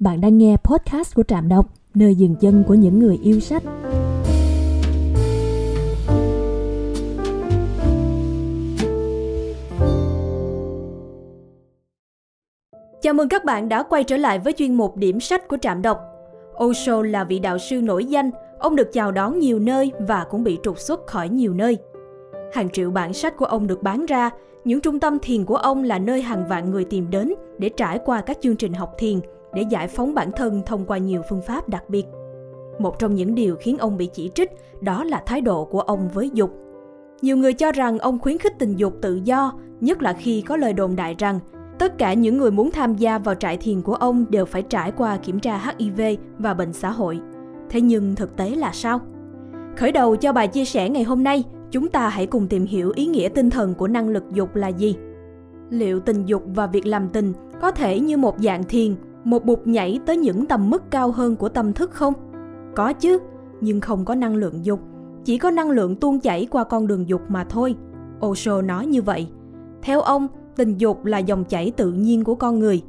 Bạn đang nghe podcast của Trạm Đọc, nơi dừng chân của những người yêu sách. Chào mừng các bạn đã quay trở lại với chuyên mục điểm sách của Trạm Đọc. Osho là vị đạo sư nổi danh, ông được chào đón nhiều nơi và cũng bị trục xuất khỏi nhiều nơi. Hàng triệu bản sách của ông được bán ra, những trung tâm thiền của ông là nơi hàng vạn người tìm đến để trải qua các chương trình học thiền, để giải phóng bản thân thông qua nhiều phương pháp đặc biệt. Một trong những điều khiến ông bị chỉ trích đó là thái độ của ông với dục. Nhiều người cho rằng ông khuyến khích tình dục tự do, nhất là khi có lời đồn đại rằng tất cả những người muốn tham gia vào trại thiền của ông đều phải trải qua kiểm tra HIV và bệnh xã hội. Thế nhưng thực tế là sao? Khởi đầu cho bài chia sẻ ngày hôm nay, chúng ta hãy cùng tìm hiểu ý nghĩa tinh thần của năng lực dục là gì. Liệu tình dục và việc làm tình có thể như một dạng thiền, một bụt nhảy tới những tầm mức cao hơn của tâm thức không? Có chứ, nhưng không có năng lượng dục, chỉ có năng lượng tuôn chảy qua con đường dục mà thôi. Osho nói như vậy. Theo ông, tình dục là dòng chảy tự nhiên của con người.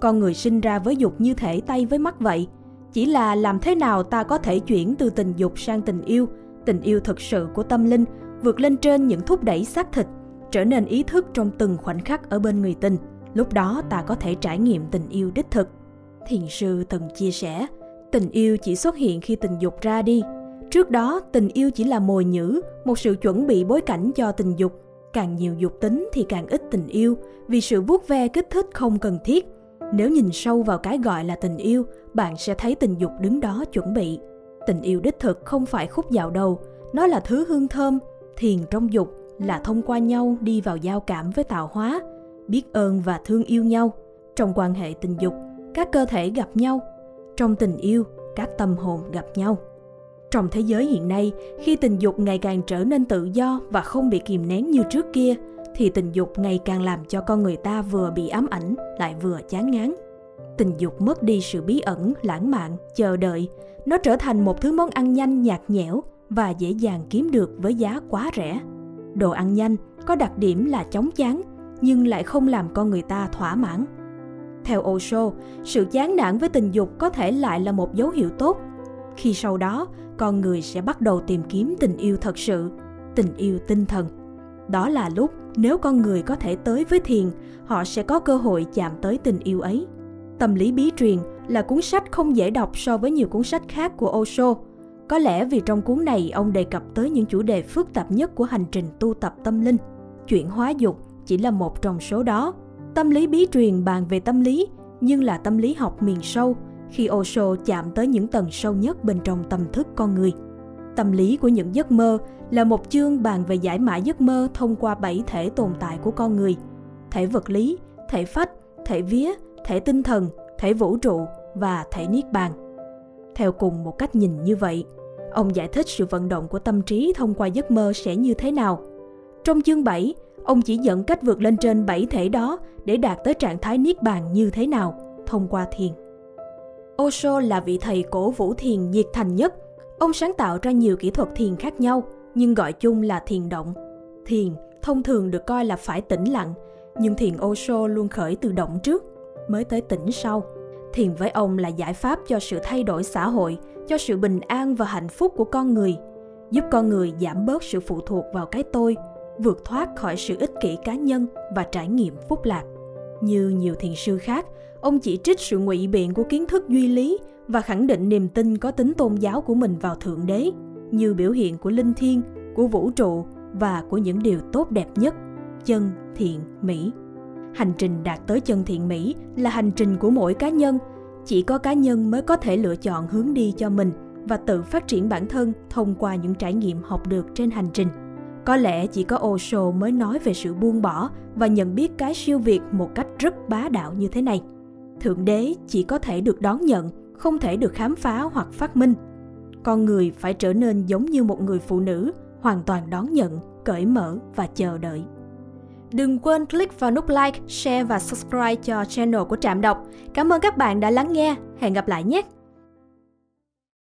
Con người sinh ra với dục như thể tay với mắt vậy. Chỉ là làm thế nào ta có thể chuyển từ tình dục sang tình yêu, tình yêu thực sự của tâm linh, vượt lên trên những thúc đẩy xác thịt, trở nên ý thức trong từng khoảnh khắc ở bên người tình. Lúc đó ta có thể trải nghiệm tình yêu đích thực. Thiền sư từng chia sẻ, tình yêu chỉ xuất hiện khi tình dục ra đi. Trước đó, tình yêu chỉ là mồi nhữ, một sự chuẩn bị bối cảnh cho tình dục. Càng nhiều dục tính thì càng ít tình yêu, vì sự vuốt ve kích thích không cần thiết. Nếu nhìn sâu vào cái gọi là tình yêu, bạn sẽ thấy tình dục đứng đó chuẩn bị. Tình yêu đích thực không phải khúc dạo đầu, nó là thứ hương thơm, thiền trong dục là thông qua nhau đi vào giao cảm với tạo hóa, biết ơn và thương yêu nhau. Trong quan hệ tình dục, các cơ thể gặp nhau. Trong tình yêu, các tâm hồn gặp nhau. Trong thế giới hiện nay, khi tình dục ngày càng trở nên tự do và không bị kìm nén như trước kia, thì tình dục ngày càng làm cho con người ta vừa bị ám ảnh lại vừa chán ngán. Tình dục mất đi sự bí ẩn, lãng mạn, chờ đợi. Nó trở thành một thứ món ăn nhanh nhạt nhẽo và dễ dàng kiếm được với giá quá rẻ. Đồ ăn nhanh có đặc điểm là chóng chán nhưng lại không làm con người ta thỏa mãn. Theo Osho, sự chán nản với tình dục có thể lại là một dấu hiệu tốt. Khi sau đó, con người sẽ bắt đầu tìm kiếm tình yêu thật sự, tình yêu tinh thần. Đó là lúc nếu con người có thể tới với thiền, họ sẽ có cơ hội chạm tới tình yêu ấy. Tâm lý bí truyền là cuốn sách không dễ đọc so với nhiều cuốn sách khác của Osho. Có lẽ vì trong cuốn này ông đề cập tới những chủ đề phức tạp nhất của hành trình tu tập tâm linh. Chuyển hóa dục chỉ là một trong số đó. Tâm lý bí truyền bàn về tâm lý, nhưng là tâm lý học miền sâu, khi Osho chạm tới những tầng sâu nhất bên trong tâm thức con người. Tâm lý của những giấc mơ là một chương bàn về giải mã giấc mơ thông qua bảy thể tồn tại của con người. Thể vật lý, thể phách, thể vía, thể tinh thần, thể vũ trụ và thể niết bàn. Theo cùng một cách nhìn như vậy, ông giải thích sự vận động của tâm trí thông qua giấc mơ sẽ như thế nào. Trong chương 7, ông chỉ dẫn cách vượt lên trên bảy thể đó để đạt tới trạng thái niết bàn như thế nào thông qua thiền. Osho là vị thầy cổ vũ thiền nhiệt thành nhất. Ông sáng tạo ra nhiều kỹ thuật thiền khác nhau, nhưng gọi chung là thiền động. Thiền thông thường được coi là phải tĩnh lặng, nhưng thiền Osho luôn khởi từ động trước, mới tới tĩnh sau. Thiền với ông là giải pháp cho sự thay đổi xã hội, cho sự bình an và hạnh phúc của con người, giúp con người giảm bớt sự phụ thuộc vào cái tôi, vượt thoát khỏi sự ích kỷ cá nhân và trải nghiệm phúc lạc. Như nhiều thiền sư khác, ông chỉ trích sự ngụy biện của kiến thức duy lý và khẳng định niềm tin có tính tôn giáo của mình vào Thượng Đế, như biểu hiện của linh thiêng, của vũ trụ và của những điều tốt đẹp nhất, chân, thiện, mỹ. Hành trình đạt tới chân thiện mỹ là hành trình của mỗi cá nhân, chỉ có cá nhân mới có thể lựa chọn hướng đi cho mình và tự phát triển bản thân thông qua những trải nghiệm học được trên hành trình. Có lẽ chỉ có Osho mới nói về sự buông bỏ và nhận biết cái siêu việt một cách rất bá đạo như thế này. Thượng đế chỉ có thể được đón nhận, không thể được khám phá hoặc phát minh. Con người phải trở nên giống như một người phụ nữ, hoàn toàn đón nhận, cởi mở và chờ đợi. Đừng quên click vào nút like, share và subscribe cho channel của Trạm Đọc. Cảm ơn các bạn đã lắng nghe. Hẹn gặp lại nhé!